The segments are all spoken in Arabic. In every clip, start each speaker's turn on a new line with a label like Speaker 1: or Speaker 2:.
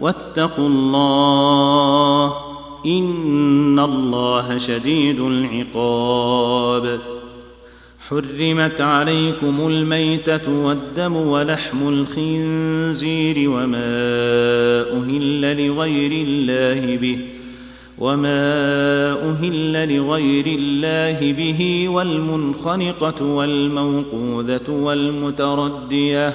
Speaker 1: واتقوا الله إن الله شديد العقاب. حرمت عليكم الميتة والدم ولحم الخنزير وما أهل لغير الله به وما أهل لغير الله به والمنخنقة والموقوذة والمتردية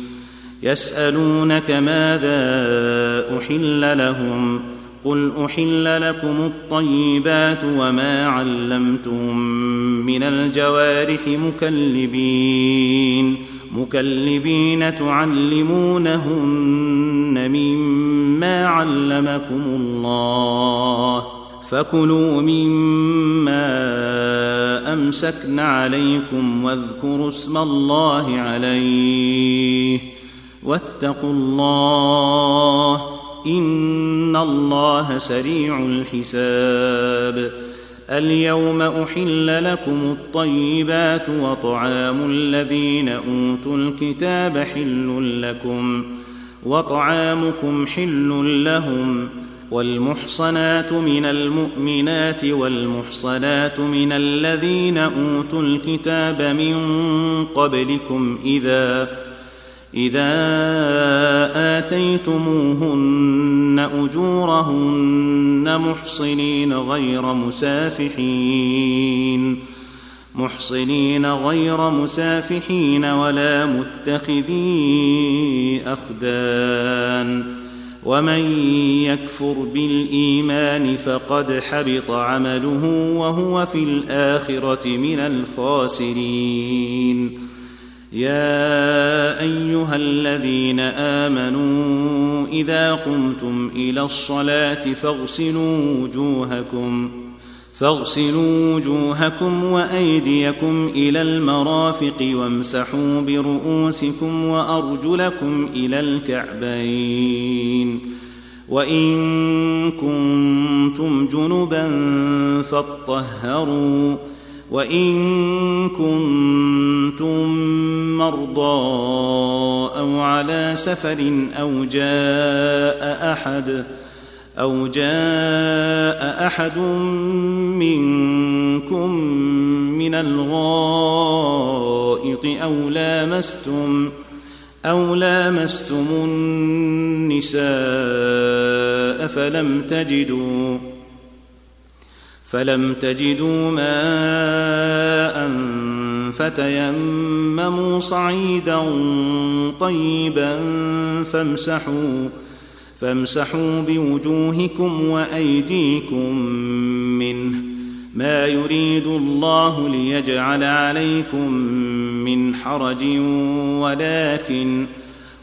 Speaker 1: يسألونك ماذا أحل لهم قل أحل لكم الطيبات وما علمتم من الجوارح مكلبين مكلبين تعلمونهن مما علمكم الله فكلوا مما أمسكن عليكم واذكروا اسم الله عليه واتقوا الله إن الله سريع الحساب. اليوم أحل لكم الطيبات وطعام الذين أوتوا الكتاب حل لكم وطعامكم حل لهم والمحصنات من المؤمنات والمحصنات من الذين أوتوا الكتاب من قبلكم إذا إذا آتيتموهن أجورهن محصنين غير مسافحين محصنين غير مسافحين ولا متخذي أخدان. ومن يكفر بالإيمان فقد حبط عمله وهو في الآخرة من الخاسرين. يا أيها الذين آمنوا إذا قمتم إلى الصلاة فاغسلوا وجوهكم فاغسلوا وجوهكم وأيديكم إلى المرافق وامسحوا برؤوسكم وأرجلكم إلى الكعبين. وإن كنتم جنبا فاطهروا وإن كنتم مرضى أو على سفر أو جاء أحد أو جاء أحد منكم من الغائط أو لامستم أو لامستم النساء فلم تجدوا فلم تجدوا ماء فتيمموا صعيدا طيبا فامسحوا فامسحوا بوجوهكم وأيديكم منه. ما يريد الله ليجعل عليكم من حرج ولكن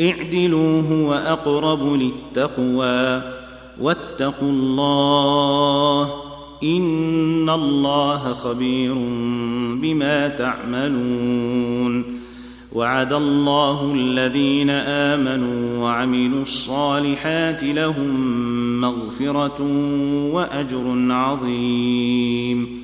Speaker 1: اعدلوا هو أقرب للتقوى واتقوا الله إن الله خبير بما تعملون وعد الله الذين آمنوا وعملوا الصالحات لهم مغفرة وأجر عظيم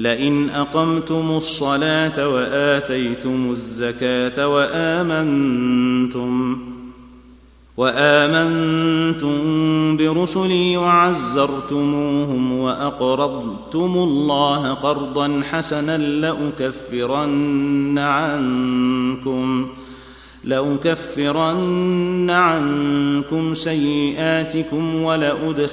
Speaker 1: لئن أقمتم الصلاة وآتيتم الزكاة وآمنتم وآمنتم برسلي وعزرتموهم وأقرضتم الله قرضا حسنا لأكفرن عنكم لأكفرن عنكم سيئاتكم ولأدخلنكم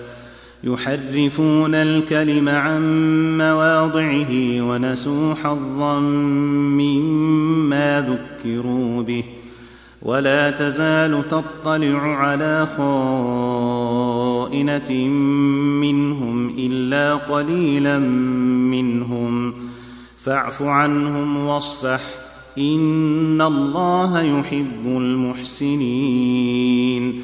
Speaker 1: يحرفون الكلم عن مواضعه ونسوا حظا مما ذكروا به. ولا تزال تطلع على خائنة منهم إلا قليلا منهم. فاعف عنهم واصفح. إن الله يحب المحسنين.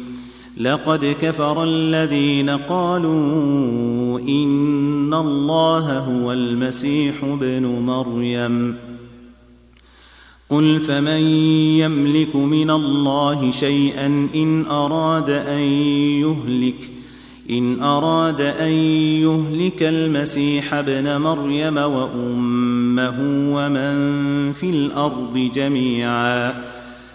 Speaker 1: لقد كفر الذين قالوا إن الله هو المسيح ابن مريم. قل فمن يملك من الله شيئا إن أراد أن يهلك إن أراد أن يهلك المسيح ابن مريم وأمه ومن في الأرض جميعا.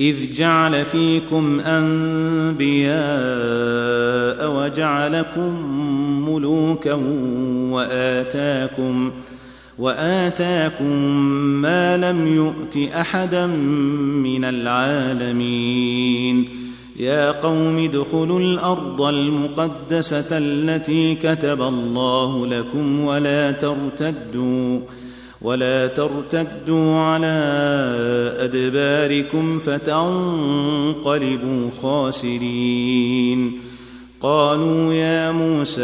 Speaker 1: إذ جعل فيكم أنبياء وجعلكم ملوكا وآتاكم وآتاكم ما لم يؤت أحدا من العالمين. يا قوم ادخلوا الأرض المقدسة التي كتب الله لكم ولا ترتدوا ولا ترتدوا على أدباركم فتنقلبوا خاسرين. قالوا يا موسى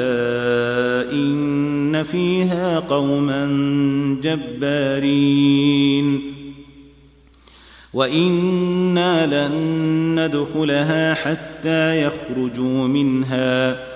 Speaker 1: إن فيها قوما جبارين. وإنا لن ندخلها حتى يخرجوا منها.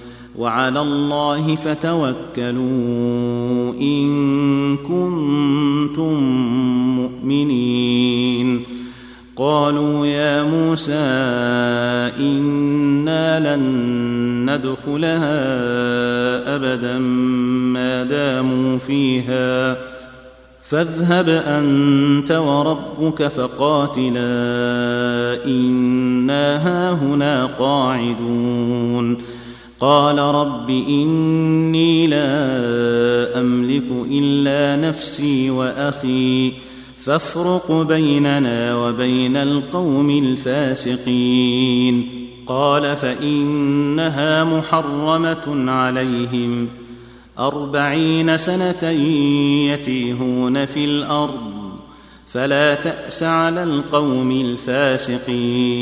Speaker 1: وعلى الله فتوكلوا إن كنتم مؤمنين. قالوا يا موسى إنا لن ندخلها أبدا ما داموا فيها. فاذهب أنت وربك فقاتلا إنا هاهنا قاعدون. قال رب إني لا أملك إلا نفسي وأخي فافرق بيننا وبين القوم الفاسقين. قال فإنها محرمة عليهم أربعين سنة يتيهون في الأرض فلا تأس على القوم الفاسقين.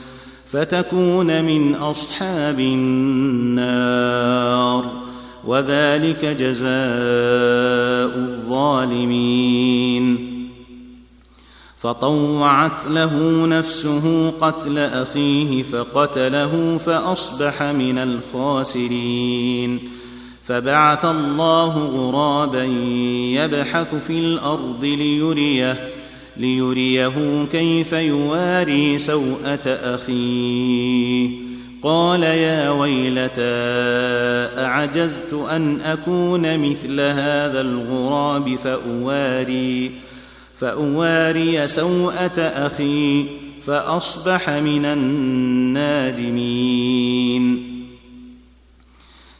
Speaker 1: فتكون من أصحاب النار. وذلك جزاء الظالمين. فطوعت له نفسه قتل أخيه فقتله فأصبح من الخاسرين. فبعث الله غرابا يبحث في الأرض ليريه ليريه كيف يواري سوءة أخيه. قال يا ويلتى أعجزت أن أكون مثل هذا الغراب فأواري فأواري سوءة أخي فأصبح من النادمين.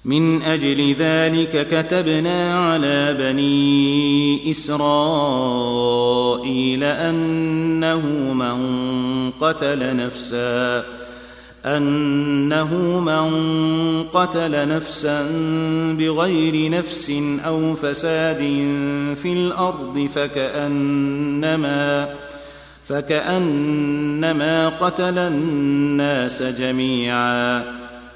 Speaker 1: من أجل ذلك كتبنا على بني إسرائيل أنه من قتل نفسا أنه من قتل نفسا بغير نفس أو فساد في الأرض فكأنما فكأنما قتل الناس جميعا.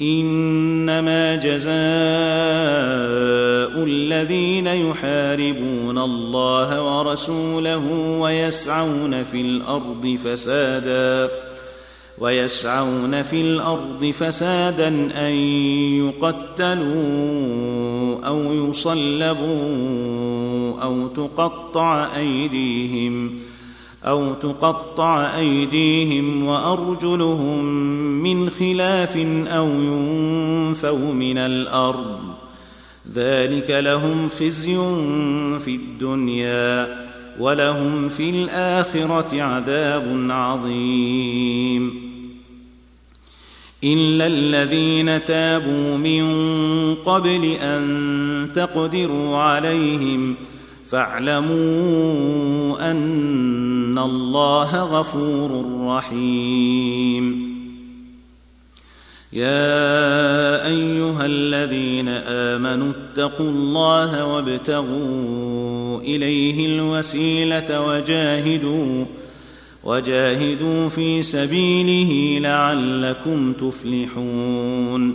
Speaker 1: إنما جزاء الذين يحاربون الله ورسوله ويسعون في الأرض فسادا ويسعون في الأرض فسادا أن يقتلوا أو يصلبوا أو تقطع أيديهم. أو تقطع أيديهم وأرجلهم من خلاف أو ينفوا من الأرض. ذلك لهم خزي في الدنيا ولهم في الآخرة عذاب عظيم. إلا الذين تابوا من قبل أن تقدروا عليهم فاعلموا أن الله غفور رحيم. يا أيها الذين آمنوا اتقوا الله وابتغوا إليه الوسيلة وجاهدوا وجاهدوا في سبيله لعلكم تفلحون.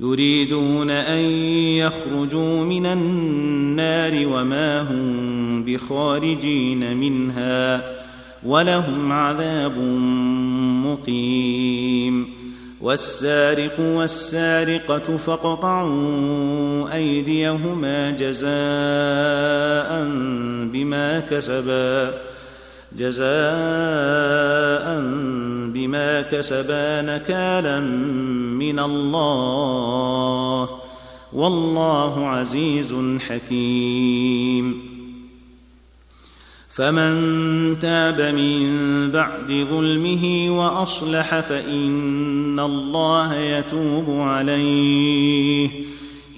Speaker 1: يريدون أن يخرجوا من النار وما هم بخارجين منها ولهم عذاب مقيم. والسارق والسارقة فاقطعوا أيديهما جزاء بما كسبا. جزاء بما كسبا نكالا من الله والله عزيز حكيم. فمن تاب من بعد ظلمه وأصلح فإن الله يتوب عليه.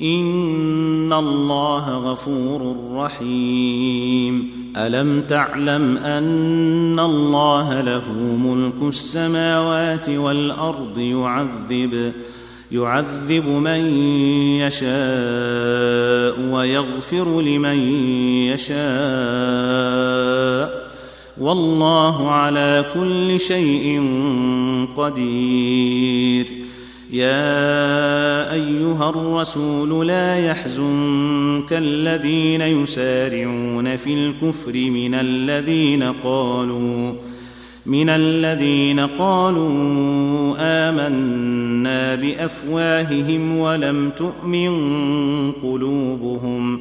Speaker 1: إن الله غفور رحيم. ألم تعلم أن الله له ملك السماوات والأرض يعذب يعذب من يشاء ويغفر لمن يشاء. والله على كل شيء قدير. يا أيها الرسول لا يحزنك الذين يسارعون في الكفر من الذين قالوا من الذين قالوا آمنا بأفواههم ولم تؤمن قلوبهم.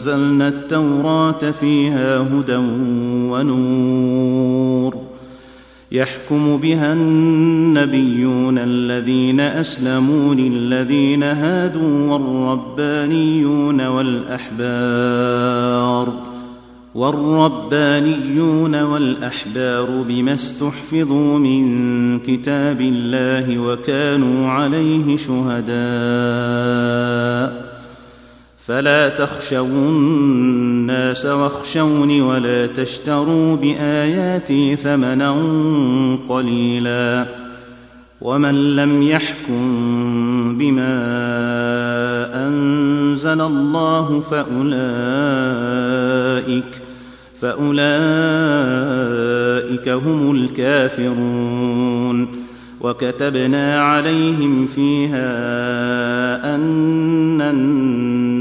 Speaker 1: انزلنا التوراة فيها هدى ونور يحكم بها النبيون الذين أسلموا للذين هادوا والربانيون والأحبار والربانيون والأحبار بما استحفظوا من كتاب الله وكانوا عليه شهداء فلا تخشوا الناس واخشوني ولا تشتروا بآياتي ثمنا قليلا ومن لم يحكم بما أنزل الله فأولئك فأولئك هم الكافرون وكتبنا عليهم فيها أن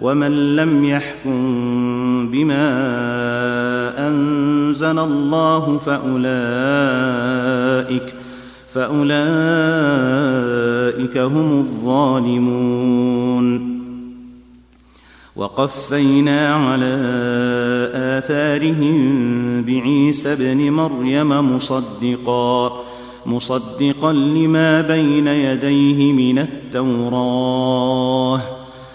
Speaker 1: ومن لم يحكم بما انزل الله فاولئك فاولئك هم الظالمون. وقفينا على اثارهم بعيسى ابن مريم مصدقا مصدقا لما بين يديه من التوراه.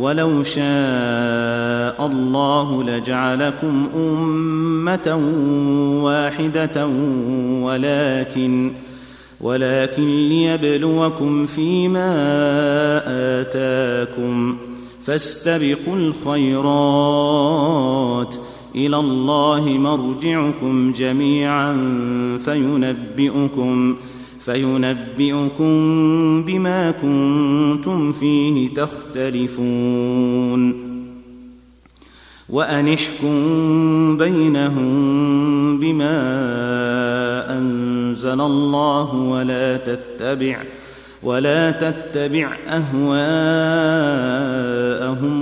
Speaker 1: ولو شاء الله لجعلكم أمة واحدة ولكن ولكن ليبلوكم فيما آتاكم فاستبقوا الخيرات. إلى الله مرجعكم جميعا فينبئكم فينبئكم بما كنتم فيه تختلفون. وانحكم بينهم بما أنزل الله ولا تتبع ولا تتبع أهواءهم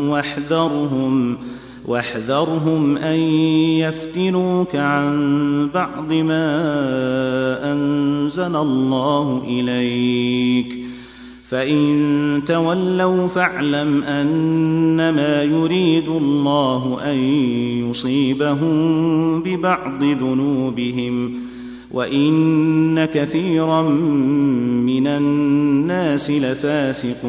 Speaker 1: واحذرهم. واحذرهم أن يفتنوك عن بعض ما أنزل الله إليك. فإن تولوا فاعلم أنما يريد الله أن يصيبهم ببعض ذنوبهم وإن كثيرا من الناس لفاسقون.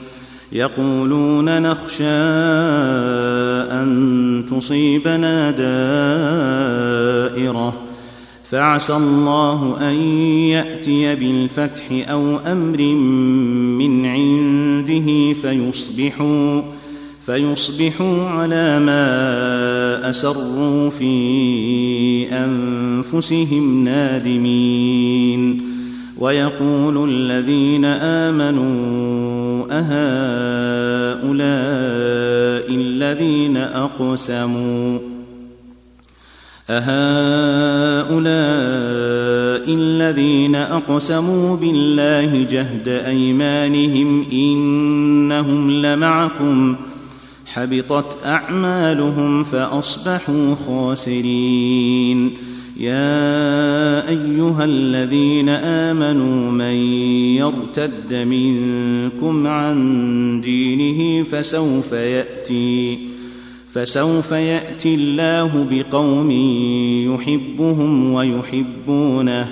Speaker 1: يقولون نخشى أن تصيبنا دائرة. فعسى الله أن يأتي بالفتح أو أمر من عنده فيصبحوا فيصبحوا على ما أسروا في أنفسهم نادمين. ويقول الذين آمنوا أهؤلاء الذين أقسموا أهؤلاء الذين أقسموا بالله جهد أيمانهم إنهم لمعكم حبطت أعمالهم فأصبحوا خاسرين يا أيها الذين آمنوا من يرتد منكم عن دينه فسوف يأتي فسوف يأتي الله بقوم يحبهم ويحبونه.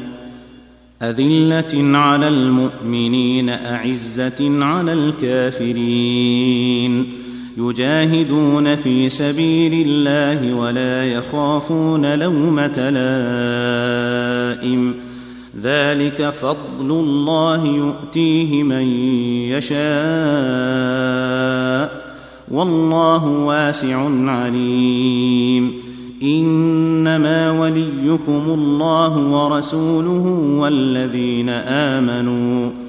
Speaker 1: أذلة على المؤمنين أعزة على الكافرين. يجاهدون في سبيل الله ولا يخافون لومة لائم. ذلك فضل الله يؤتيه من يشاء. والله واسع عليم. إنما وليكم الله ورسوله والذين آمنوا.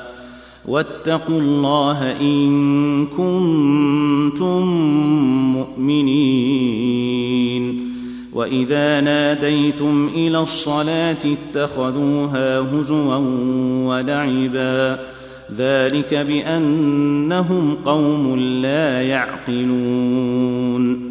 Speaker 1: واتقوا الله إن كنتم مؤمنين. وإذا ناديتم إلى الصلاة اتخذوها هزوا ولعبا. ذلك بأنهم قوم لا يعقلون.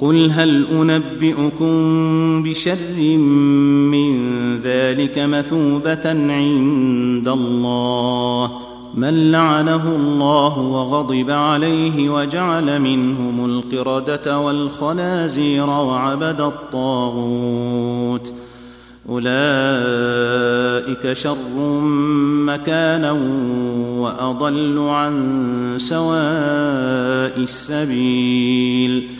Speaker 1: قل هل أنبئكم بشر من ذلك مثوبة عند الله من لعنه الله وغضب عليه وجعل منهم القردة والخنازير وعبد الطاغوت أولئك شر مكانا وأضل عن سواء السبيل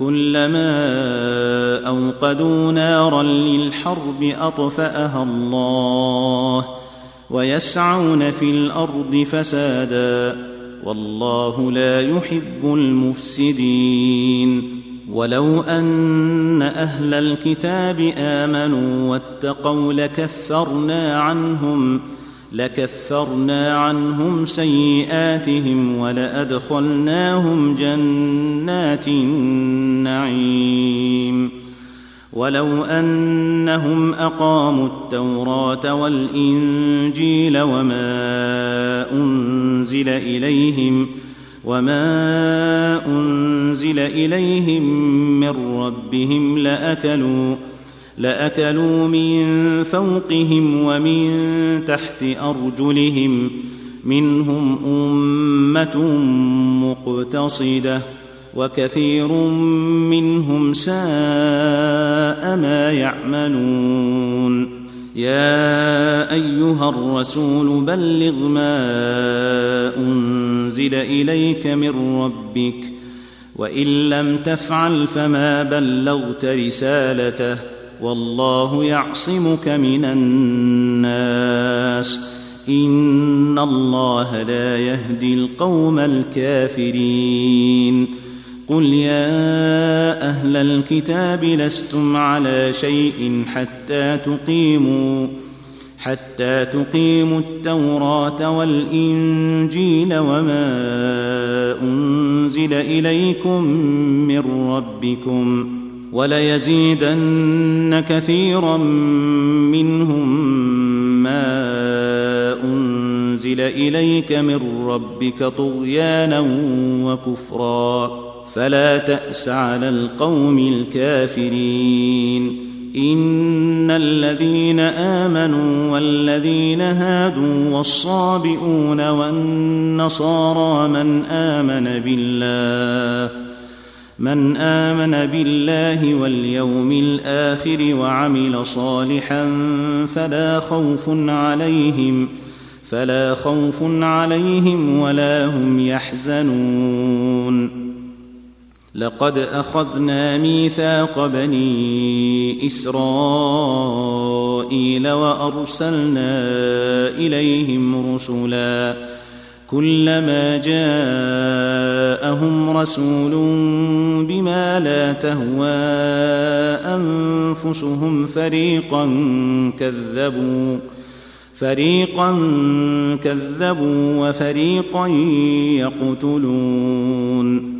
Speaker 1: كلما أوقدوا نارا للحرب أطفأها الله ويسعون في الأرض فسادا والله لا يحب المفسدين ولو أن أهل الكتاب آمنوا واتقوا لكفرنا عنهم لكفرنا عنهم سيئاتهم ولأدخلناهم جنات النعيم. ولو أنهم أقاموا التوراة والإنجيل وما أنزل إليهم وما أنزل إليهم من ربهم لأكلوا لأكلوا من فوقهم ومن تحت أرجلهم منهم أمة مقتصدة وكثير منهم ساء ما يعملون. يا أيها الرسول بلغ ما أنزل إليك من ربك وإن لم تفعل فما بلغت رسالته. والله يعصمك من الناس. إن الله لا يهدي القوم الكافرين. قل يا أهل الكتاب لستم على شيء حتى تقيموا حتى تقيموا التوراة والإنجيل وما أنزل إليكم من ربكم. وليزيدن كثيرا منهم ما أنزل إليك من ربك طغيانا وكفرا. فلا تأس على القوم الكافرين. إن الذين آمنوا والذين هادوا والصابئون والنصارى من آمن بالله من آمن بالله واليوم الآخر وعمل صالحا فلا خوف عليهم فلا خوف عليهم ولا هم يحزنون. لقد أخذنا ميثاق بني إسرائيل وأرسلنا إليهم رسلا كلما جاءهم رسول بما لا تهوى أنفسهم فريقا كذبوا فريقا كذبوا وفريقا يقتلون.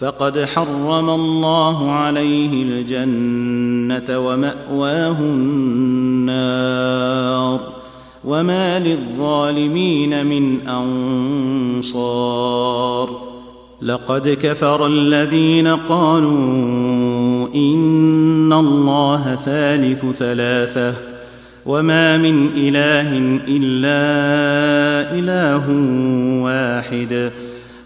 Speaker 1: فقد حرم الله عليه الجنة ومأواه النار وما للظالمين من أنصار لقد كفر الذين قالوا إن الله ثالث ثلاثة وما من إله إلا إله واحد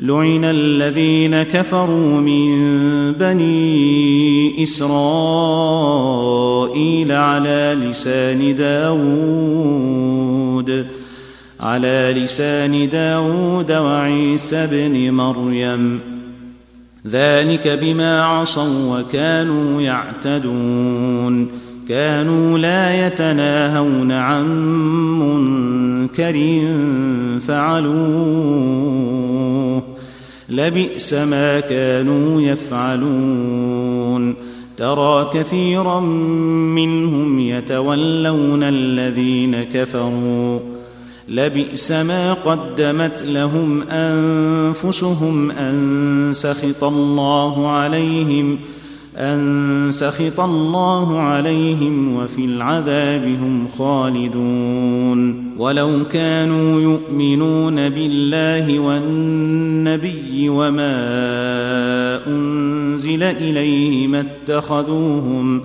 Speaker 1: لعن الذين كفروا من بني إسرائيل على لسان داود على لسان داود وعيسى بن مريم. ذلك بما عصوا وكانوا يعتدون كانوا لا يتناهون عن منكر فعلوه. لبئس ما كانوا يفعلون. ترى كثيرا منهم يتولون الذين كفروا. لبئس ما قدمت لهم أنفسهم أن سخط الله عليهم أن سخط الله عليهم وفي العذاب هم خالدون. ولو كانوا يؤمنون بالله والنبي وما أنزل إليه ما اتخذوهم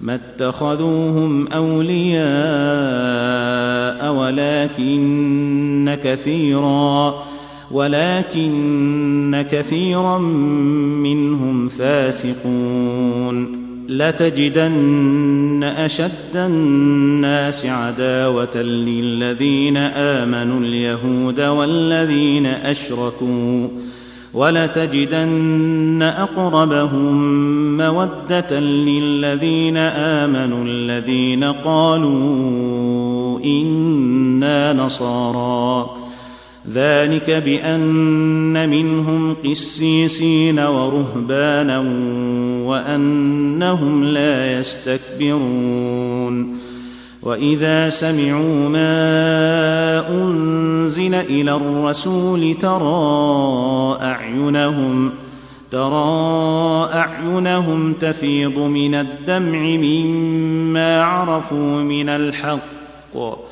Speaker 1: ما اتخذوهم أولياء ولكن كثيرا. ولكن كثيرا منهم فاسقون. لتجدن أشد الناس عداوة للذين آمنوا اليهود والذين أشركوا. ولتجدن أقربهم مودة للذين آمنوا الذين قالوا إنا نصارى. ذلك بأن منهم قسيسين ورهبانا وأنهم لا يستكبرون. وإذا سمعوا ما أنزل إلى الرسول ترى أعينهم ترى أعينهم تفيض من الدمع مما عرفوا من الحق.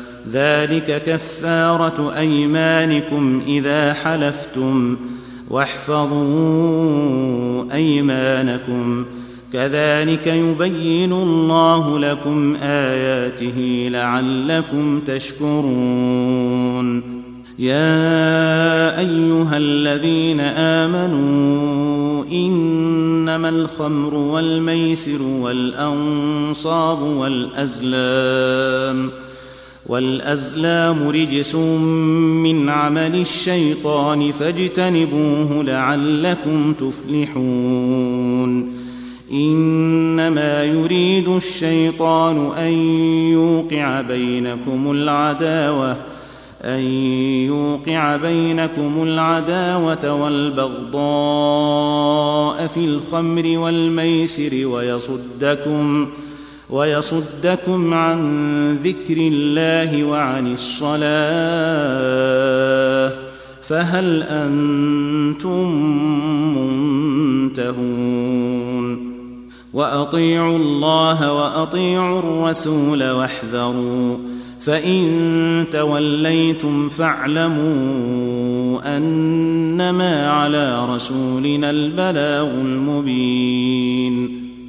Speaker 1: ذلك كفارة أيمانكم إذا حلفتم واحفظوا أيمانكم. كذلك يبين الله لكم آياته لعلكم تشكرون. يا أيها الذين آمنوا إنما الخمر والميسر والأنصاب والأزلام والأزلام رجس من عمل الشيطان فاجتنبوه لعلكم تفلحون. إنما يريد الشيطان أن يوقع بينكم العداوة أن يوقع بينكم العداوة والبغضاء في الخمر والميسر ويصدكم ويصدكم عن ذكر الله وعن الصلاة فهل أنتم منتهون؟ وأطيعوا الله وأطيعوا الرسول واحذروا فإن توليتم فاعلموا أنما على رسولنا البلاغ المبين.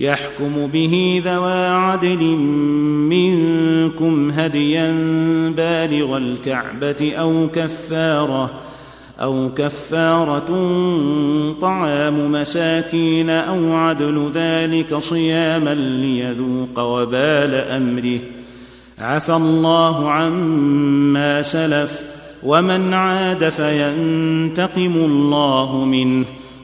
Speaker 1: يحكم به ذوى عدل منكم هديا بالغ الكعبة أو كفارة أو كفارة طعام مساكين أو عدل ذلك صياما ليذوق وبال أمره. عفى الله عما سلف ومن عاد فينتقم الله منه.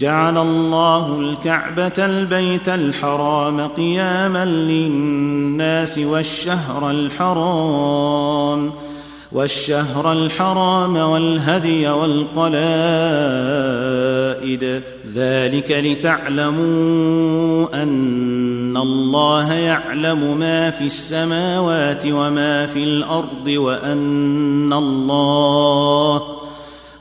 Speaker 1: جعل الله الكعبة البيت الحرام قياما للناس والشهر الحرام والشهر الحرام والهدي والقلائد. ذلك لتعلموا أن الله يعلم ما في السماوات وما في الأرض وأن الله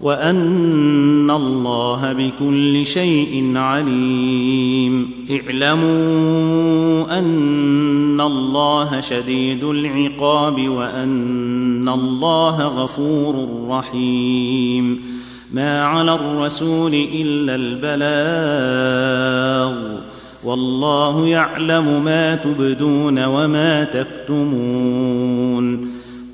Speaker 1: وأن الله بكل شيء عليم. اعلموا أن الله شديد العقاب وأن الله غفور رحيم. ما على الرسول إلا البلاغ. والله يعلم ما تبدون وما تكتمون.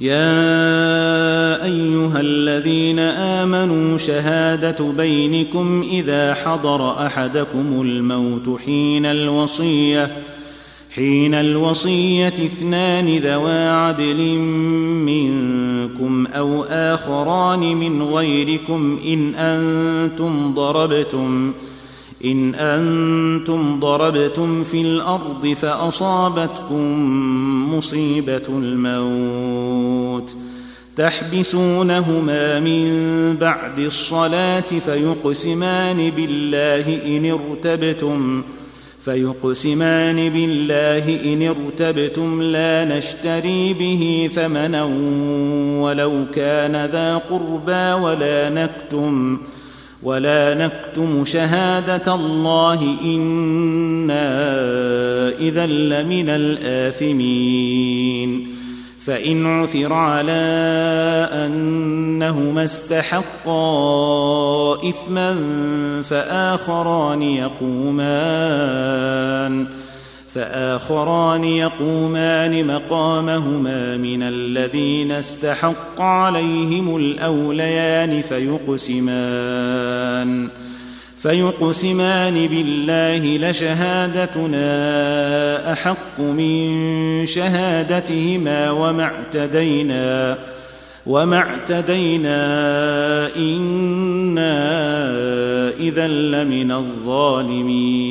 Speaker 1: يا أيها الذين آمنوا شهادة بينكم إذا حضر أحدكم الموت حين الوصية حين الوصية اثنان ذوا عدل منكم أو آخران من غيركم إن أنتم ضربتم إن أنتم ضربتم في الأرض فأصابتكم مصيبة الموت. تحبسونهما من بعد الصلاة فيقسمان بالله إن ارتبتم فيقسمان بالله إن ارتبتم لا نشتري به ثمنا ولو كان ذا قربى ولا نكتم. ولا نكتم شهاده الله أنا اذا لمن الاثمين فان عثر على انهما استحقا اثما فاخران يقومان فآخران يقومان مقامهما من الذين استحق عليهم الأوليان فيقسمان فيقسمان بالله لشهادتنا أحق من شهادتهما وما اعتدينا وما اعتدينا إنا إذا لمن الظالمين.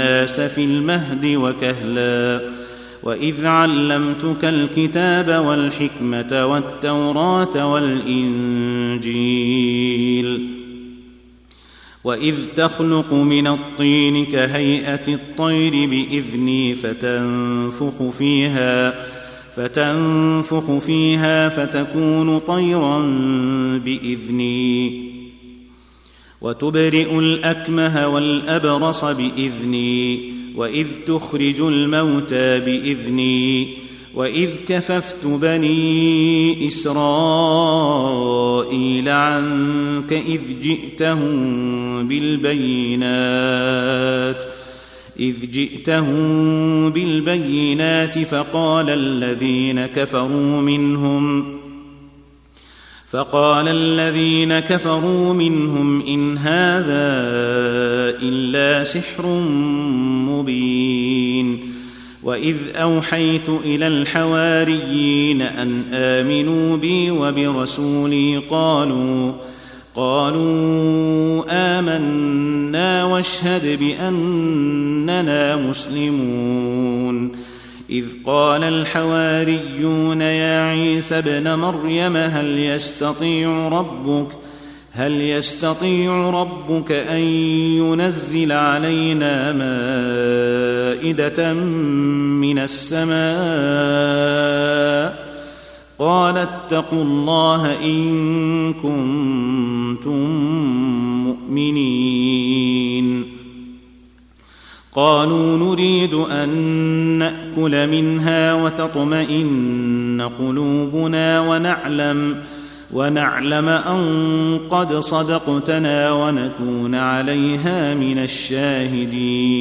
Speaker 1: الناس في المهد وكهلا. وإذ علمتك الكتاب والحكمة والتوراة والإنجيل. وإذ تخلق من الطين كهيئة الطير بإذني فتنفخ فيها فتنفخ فيها فتكون طيرا بإذني. وتبرئ الأكمه والأبرص بإذني وإذ تخرج الموتى بإذني وإذ كففت بني إسرائيل عنك إذ جئتهم بالبينات إذ جئتهم بالبينات فقال الذين كفروا منهم فقال الذين كفروا منهم إن هذا إلا سحر مبين وإذ أوحيت إلى الحواريين أن آمنوا بي وبرسولي قالوا قالوا آمنا واشهد بأننا مسلمون إذ قال الحواريون يا عيسى ابن مريم هل يستطيع ربك هل يستطيع ربك أن ينزل علينا مائدة من السماء؟ قال اتقوا الله إن كنتم مؤمنين. قالوا نريد أن نأكل منها وتطمئن قلوبنا ونعلم ونعلم أن قد صدقتنا ونكون عليها من الشاهدين.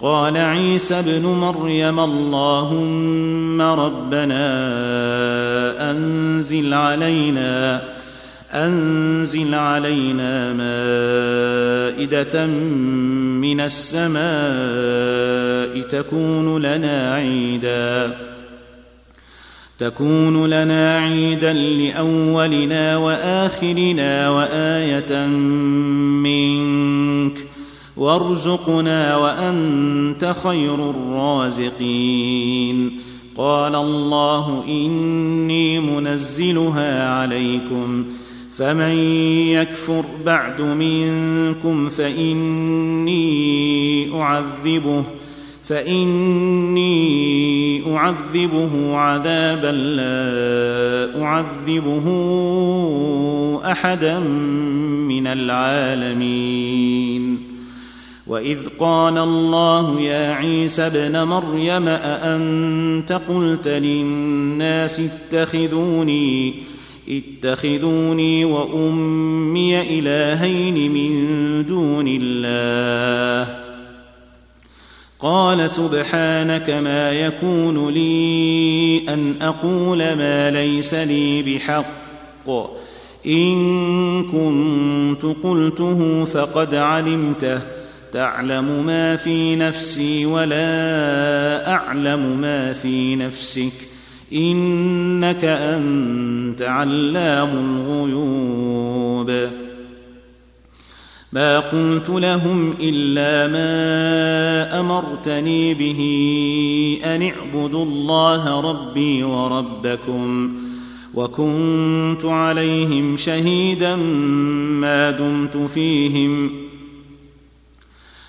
Speaker 1: قال عيسى ابن مريم اللهم ربنا أنزل علينا أنزل علينا مائدة من السماء تكون لنا عيدا. تكون لنا عيدا لأولنا وآخرنا وآية منك. وارزقنا وأنت خير الرازقين. قال الله إني منزلها عليكم. فمن يكفر بعد منكم فإني أعذبه فإني أعذبه عذابا لا أعذبه أحدا من العالمين. وإذ قال الله يا عيسى ابن مريم أأنت قلت للناس اتخذوني اتخذوني وأمي إلهين من دون الله. قال سبحانك ما يكون لي أن أقول ما ليس لي بحق. إن كنت قلته فقد علمته. تعلم ما في نفسي ولا أعلم ما في نفسك. إنك أنت علام الغيوب. ما قلت لهم إلا ما أمرتني به أن اعبدوا الله ربي وربكم وكنت عليهم شهيدا ما دمت فيهم